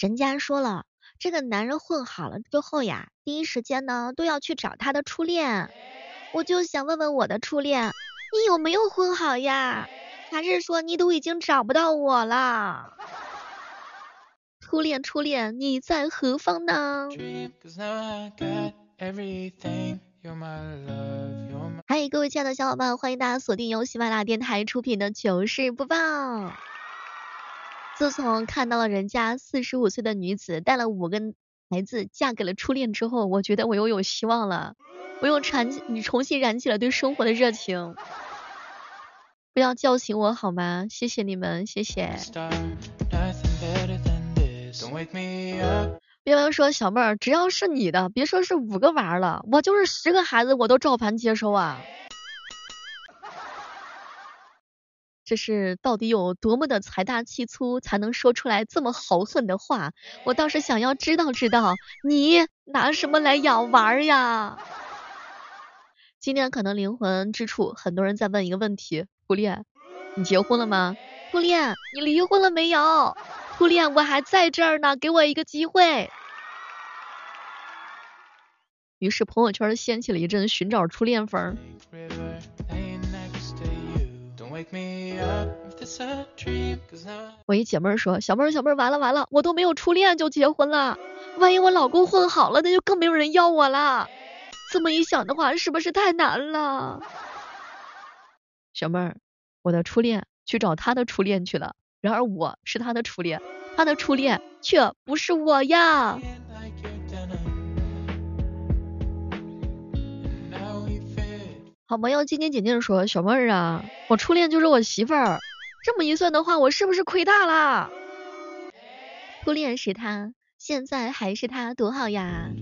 人家说了，这个男人混好了之后呀，第一时间呢都要去找他的初恋。我就想问问我的初恋，你有没有混好呀？还是说你都已经找不到我了？初恋，初恋，你在何方呢？嗨，各位亲爱的小伙伴，欢迎大家锁定由喜马拉雅电台出品的糗事播报。自从看到了人家四十五岁的女子带了五个孩子嫁给了初恋之后，我觉得我又有希望了，我又燃你重新燃起了对生活的热情。不要叫醒我好吗？谢谢你们，谢谢。别人说小妹儿，只要是你的，别说是五个娃儿了，我就是十个孩子我都照盘接收啊。这是到底有多么的财大气粗，才能说出来这么豪横的话？我倒是想要知道知道，你拿什么来养娃呀？今天可能灵魂之处，很多人在问一个问题：初恋，你结婚了吗？初恋，你离婚了没有？初恋，我还在这儿呢，给我一个机会。于是朋友圈掀起了一阵寻找初恋风。我一姐妹说，小妹儿小妹儿，完了完了，我都没有初恋就结婚了，万一我老公混好了，那就更没有人要我了。这么一想的话，是不是太难了？小妹儿，我的初恋去找他的初恋去了，然而我是他的初恋，他的初恋却不是我呀。好朋友晶晶姐姐说，小妹儿啊，我初恋就是我媳妇儿，这么一算的话，我是不是亏大了？初恋是他，现在还是他，多好呀。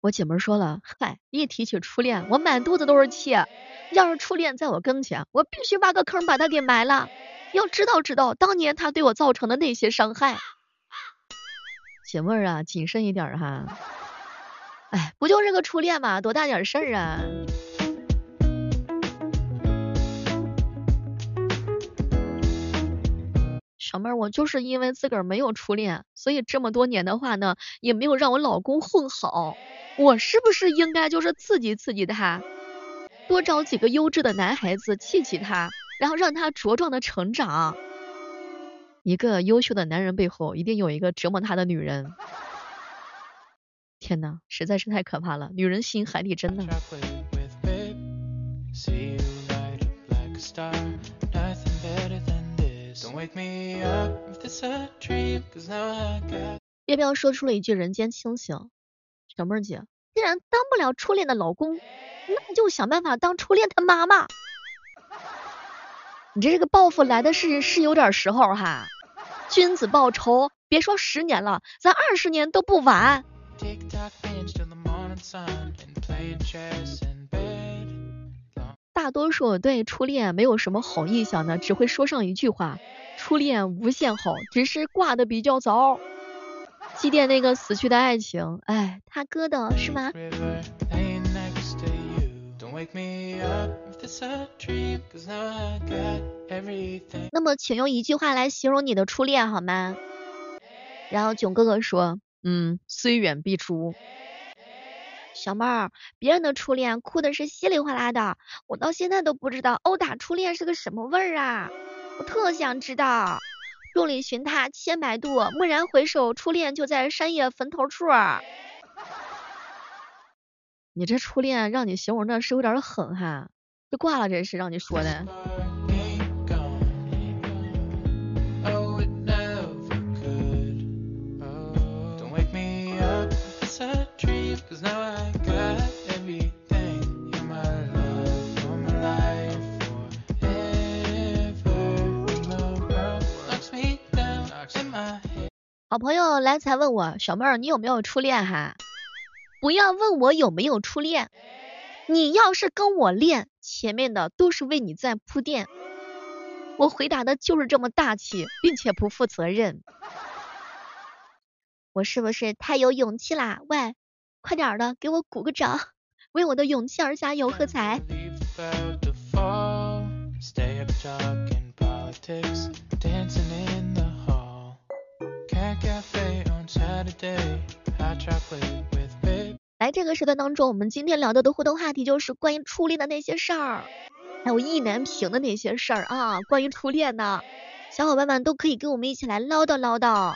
我姐妹说了，嗨，一提起初恋，我满肚子都是气。要是初恋在我跟前，我必须挖个坑把他给埋了。要知道知道当年他对我造成的那些伤害。姐妹儿啊，谨慎一点哈。哎，不就是个初恋嘛，多大点事儿啊？小妹儿，我就是因为自个儿没有初恋，所以这么多年的话呢，也没有让我老公混好。我是不是应该就是刺激刺激他，多找几个优质的男孩子气气他，然后让他茁壮的成长。一个优秀的男人背后，一定有一个折磨他的女人。天呐，实在是太可怕了，女人心海底针呐。要不要说出了一句人间清醒？小妹儿姐，既然当不了初恋的老公，那就想办法当初恋他妈妈。你这个报复来的是是有点时候哈，君子报仇，别说十年了，咱二十年都不晚。大多数对初恋没有什么好印象的，只会说上一句话：初恋无限好，只是挂的比较早。祭奠那个死去的爱情，哎，他哥的是吗？那么，请用一句话来形容你的初恋好吗？然后囧哥哥说：嗯，虽远必诛。小妹儿，别人的初恋哭的是稀里哗啦的，我到现在都不知道殴打初恋是个什么味儿啊！我特想知道。众里寻他千百度，蓦然回首，初恋就在山野坟头处。你这初恋让你形容的是有点狠哈，这挂了这是让你说的。好朋友来才问我，小妹儿你有没有初恋哈？不要问我有没有初恋，你要是跟我恋，前面的都是为你在铺垫。我回答的就是这么大气，并且不负责任。我是不是太有勇气啦？喂，快点的，给我鼓个掌，为我的勇气而加油喝彩。Saturday, hot chocolate with 来这个时段当中，我们今天聊到的互动话题就是关于初恋的那些事儿，还有意难平的那些事儿啊。关于初恋的，小伙伴们都可以跟我们一起来唠叨唠叨。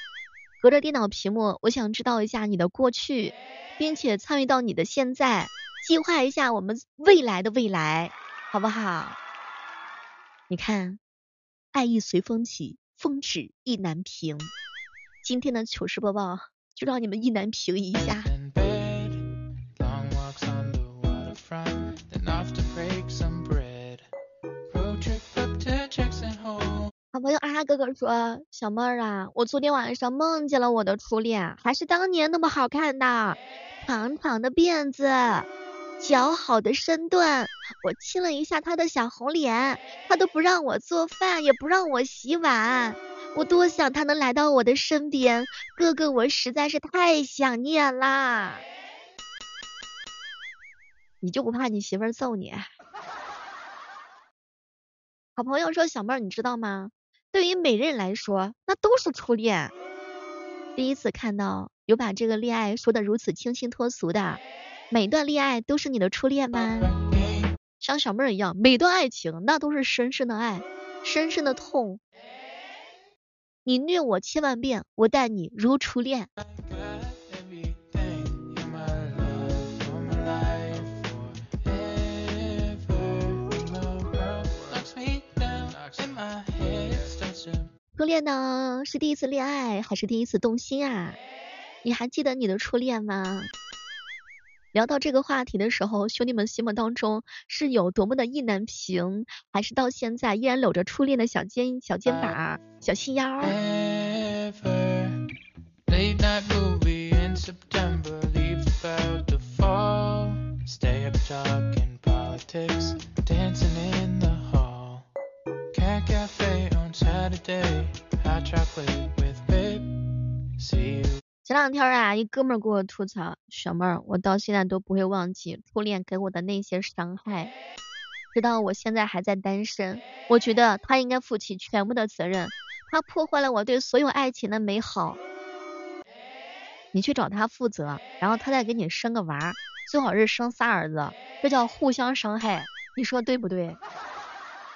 隔着电脑屏幕，我想知道一下你的过去，并且参与到你的现在，计划一下我们未来的未来，好不好？你看，爱意随风起，风止意难平。今天的糗事播报就让你们意难平一下。好朋友啊哥哥说，小妹儿啊，我昨天晚上梦见了我的初恋，还是当年那么好看的，长长的辫子，姣好的身段，我亲了一下他的小红脸，他都不让我做饭，也不让我洗碗，我多想他能来到我的身边，哥哥我实在是太想念啦。你就不怕你媳妇儿揍你？好朋友说，小妹儿你知道吗？对于每人来说，那都是初恋。第一次看到有把这个恋爱说的如此清新脱俗的，每段恋爱都是你的初恋吗？像小妹儿一样，每段爱情那都是深深的爱，深深的痛。你虐我千万遍，我待你如初恋。初恋呢，是第一次恋爱还是第一次动心啊？你还记得你的初恋吗？聊到这个话题的时候，兄弟们心目当中是有多么的意难平，还是到现在依然搂着初恋的小肩小肩膀、小细腰？Day hatcha click with me see you 前两天啊，一哥们儿给我吐槽，小妹儿，我到现在都不会忘记初恋给我的那些伤害，直到我现在还在单身。我觉得他应该负起全部的责任，他破坏了我对所有爱情的美好。你去找他负责，然后他再给你生个娃，最好是生仨儿子，这叫互相伤害，你说对不对？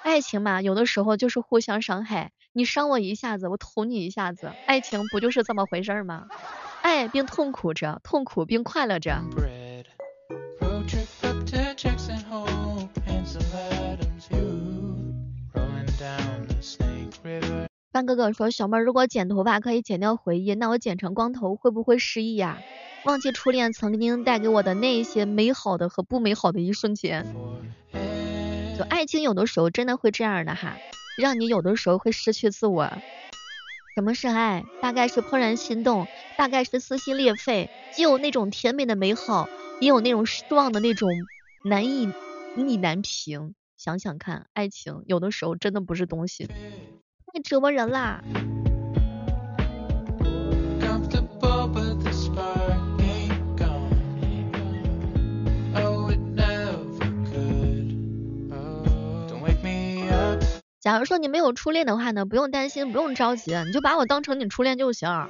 爱情嘛，有的时候就是互相伤害。你伤我一下子，我捅你一下子，爱情不就是这么回事吗？爱并痛苦着，痛苦并快乐着。范哥哥说，小妹如果剪头发可以剪掉回忆，那我剪成光头会不会失忆呀？忘记初恋曾经带给我的那些美好的和不美好的一瞬间。就爱情有的时候真的会这样的哈。让你有的时候会失去自我。什么是爱？大概是怦然心动，大概是撕心裂肺，既有那种甜美的美好，也有那种失望的那种难以逆难平。想想看，爱情有的时候真的不是东西，太折磨人啦。假如说你没有初恋的话呢，不用担心，不用着急，你就把我当成你初恋就行。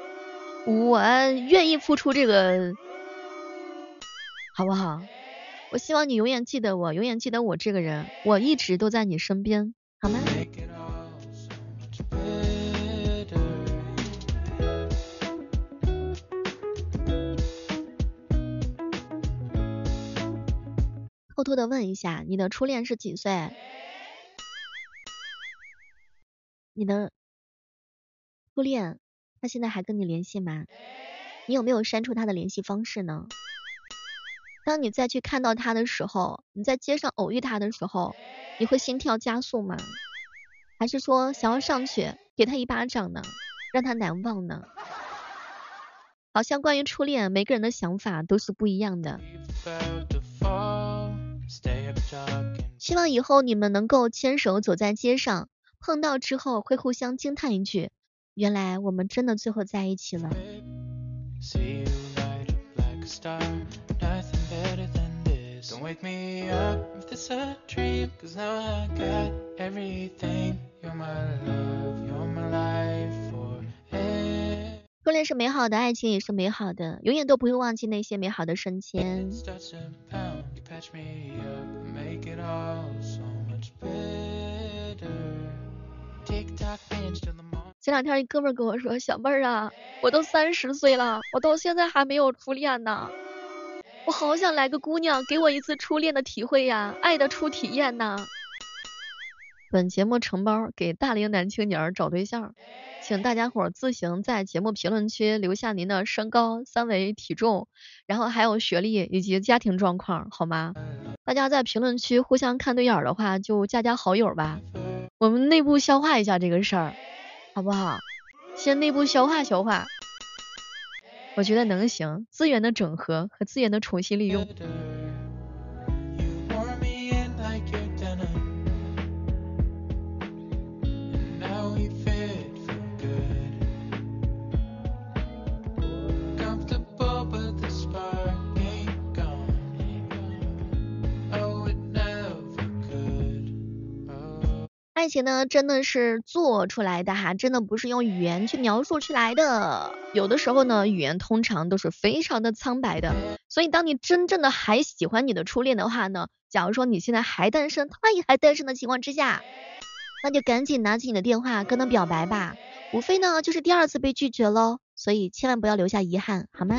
我愿意付出这个，好不好？我希望你永远记得我，永远记得我这个人，我一直都在你身边，好吗？偷偷的问一下，你的初恋是几岁？你的初恋，他现在还跟你联系吗？你有没有删除他的联系方式呢？当你再去看到他的时候，你在街上偶遇他的时候，你会心跳加速吗？还是说想要上去给他一巴掌呢，让他难忘呢？好像关于初恋，每个人的想法都是不一样的。希望以后你们能够牵手走在街上。碰到之后会互相惊叹一句，原来我们真的最后在一起了。初恋恋是美好的，爱情也是美好的，永远都不会忘记那些美好的瞬间。前两天一哥们跟我说，小妹儿啊，我都三十岁了，我到现在还没有初恋呢，我好想来个姑娘给我一次初恋的体会呀，爱的初体验呐。本节目承包给大龄男青年找对象，请大家伙自行在节目评论区留下您的身高、三围、体重，然后还有学历以及家庭状况，好吗？大家在评论区互相看对眼的话，就加加好友吧。我们内部消化一下这个事儿，好不好？先内部消化消化，我觉得能行。资源的整合和资源的重新利用。爱情呢，真的是做出来的哈，真的不是用语言去描述出来的。有的时候呢，语言通常都是非常的苍白的。所以，当你真正的还喜欢你的初恋的话呢，假如说你现在还单身，他也还单身的情况之下，那就赶紧拿起你的电话跟他表白吧。无非呢，就是第二次被拒绝喽。所以，千万不要留下遗憾，好吗？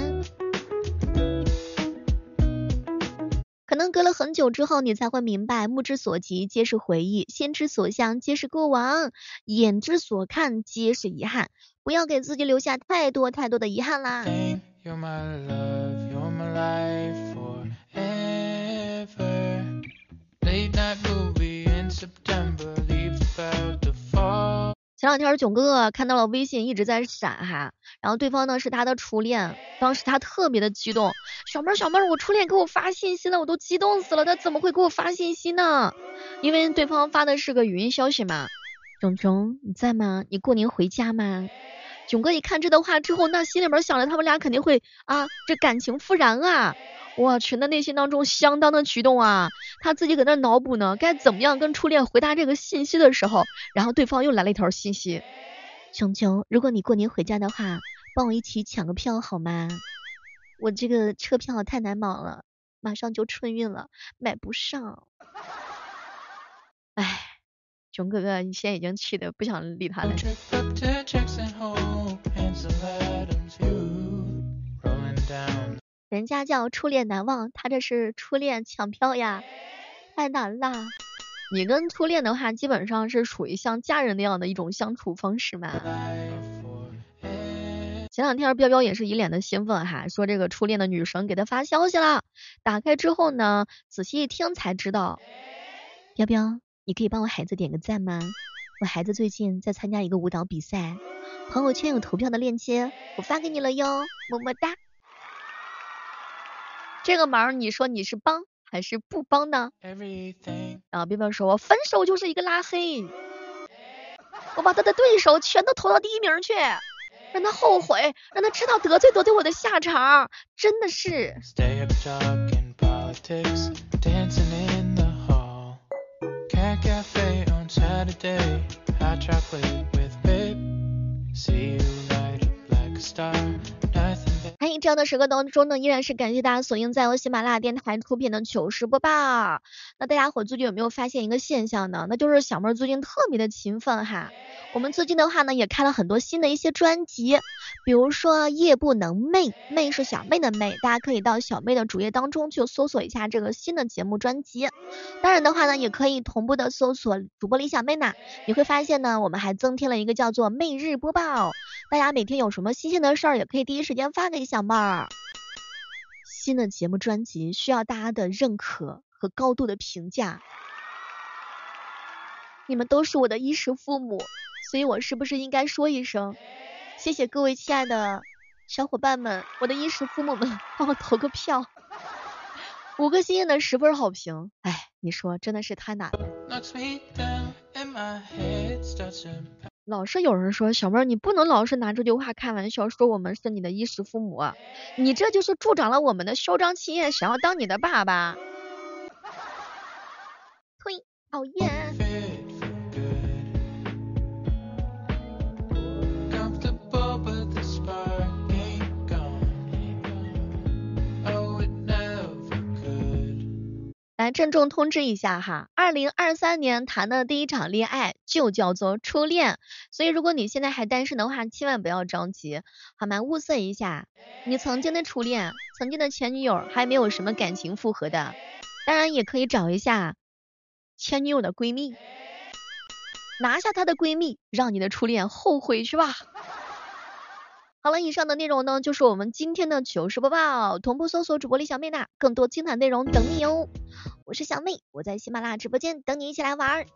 可能隔了很久之后，你才会明白，目之所及皆是回忆，心之所向皆是过往，眼之所看皆是遗憾。不要给自己留下太多太多的遗憾啦。前两天囧哥哥看到了微信一直在闪哈，然后对方呢是他的初恋，当时他特别的激动，小妹儿小妹儿，我初恋给我发信息了，我都激动死了，他怎么会给我发信息呢？因为对方发的是个语音消息嘛，囧囧你在吗？你过年回家吗？囧哥一看这段话之后，那心里面想着他们俩肯定会啊，这感情复燃啊。我去，那内心当中相当的激动啊！他自己搁那脑补呢，该怎么样跟初恋回答这个信息的时候，然后对方又来了一条信息：熊熊，如果你过年回家的话，帮我一起抢个票好吗？我这个车票太难买了，马上就春运了，买不上。哎，熊哥哥，你现在已经气的不想理他了。人家叫初恋难忘，他这是初恋抢票呀，太难啦！你跟初恋的话，基本上是属于像家人那样的一种相处方式嘛。前两天彪彪也是一脸的兴奋哈，说这个初恋的女神给他发消息了，打开之后呢，仔细一听才知道，彪彪，你可以帮我孩子点个赞吗？我孩子最近在参加一个舞蹈比赛，朋友圈有投票的链接，我发给你了哟，么么哒。这个忙你说你是帮还是不帮呢？然后彪彪说，我分手就是一个拉黑，我把他的对手全都投到第一名去，让他后悔，让他知道得罪得罪我的下场，真的是。这样的时刻当中呢，依然是感谢大家锁定在由喜马拉雅电台出品的糗事播报。那大家伙最近有没有发现一个现象呢？那就是小妹最近特别的勤奋哈。我们最近的话呢，也开了很多新的一些专辑，比如说夜不能寐，寐是小妹的寐，大家可以到小妹的主页当中去搜索一下这个新的节目专辑。当然的话呢，也可以同步的搜索主播李小妹呢，你会发现呢，我们还增添了一个叫做寐日播报，大家每天有什么新鲜的事儿，也可以第一时间发给小妹儿。新的节目专辑需要大家的认可和高度的评价，你们都是我的衣食父母。所以我是不是应该说一声，谢谢各位亲爱的小伙伴们，我的衣食父母们，帮我投个票，五个星星的十分好评。哎，你说真的是太难了。老是有人说小妹儿，你不能老是拿这句话开玩笑，说我们是你的衣食父母，你这就是助长了我们的嚣张气焰，想要当你的爸爸。呸，讨厌。来郑重通知一下哈，二零二三年谈的第一场恋爱就叫做初恋，所以如果你现在还单身的话，千万不要着急，好吗？物色一下你曾经的初恋，曾经的前女友，还没有什么感情复合的，当然也可以找一下前女友的闺蜜，拿下她的闺蜜，让你的初恋后悔去吧。好了，以上的内容呢，就是我们今天的糗事播报。同步搜索主播李小妹呐，更多精彩内容等你哦。我是小妹，我在喜马拉雅直播间等你一起来玩。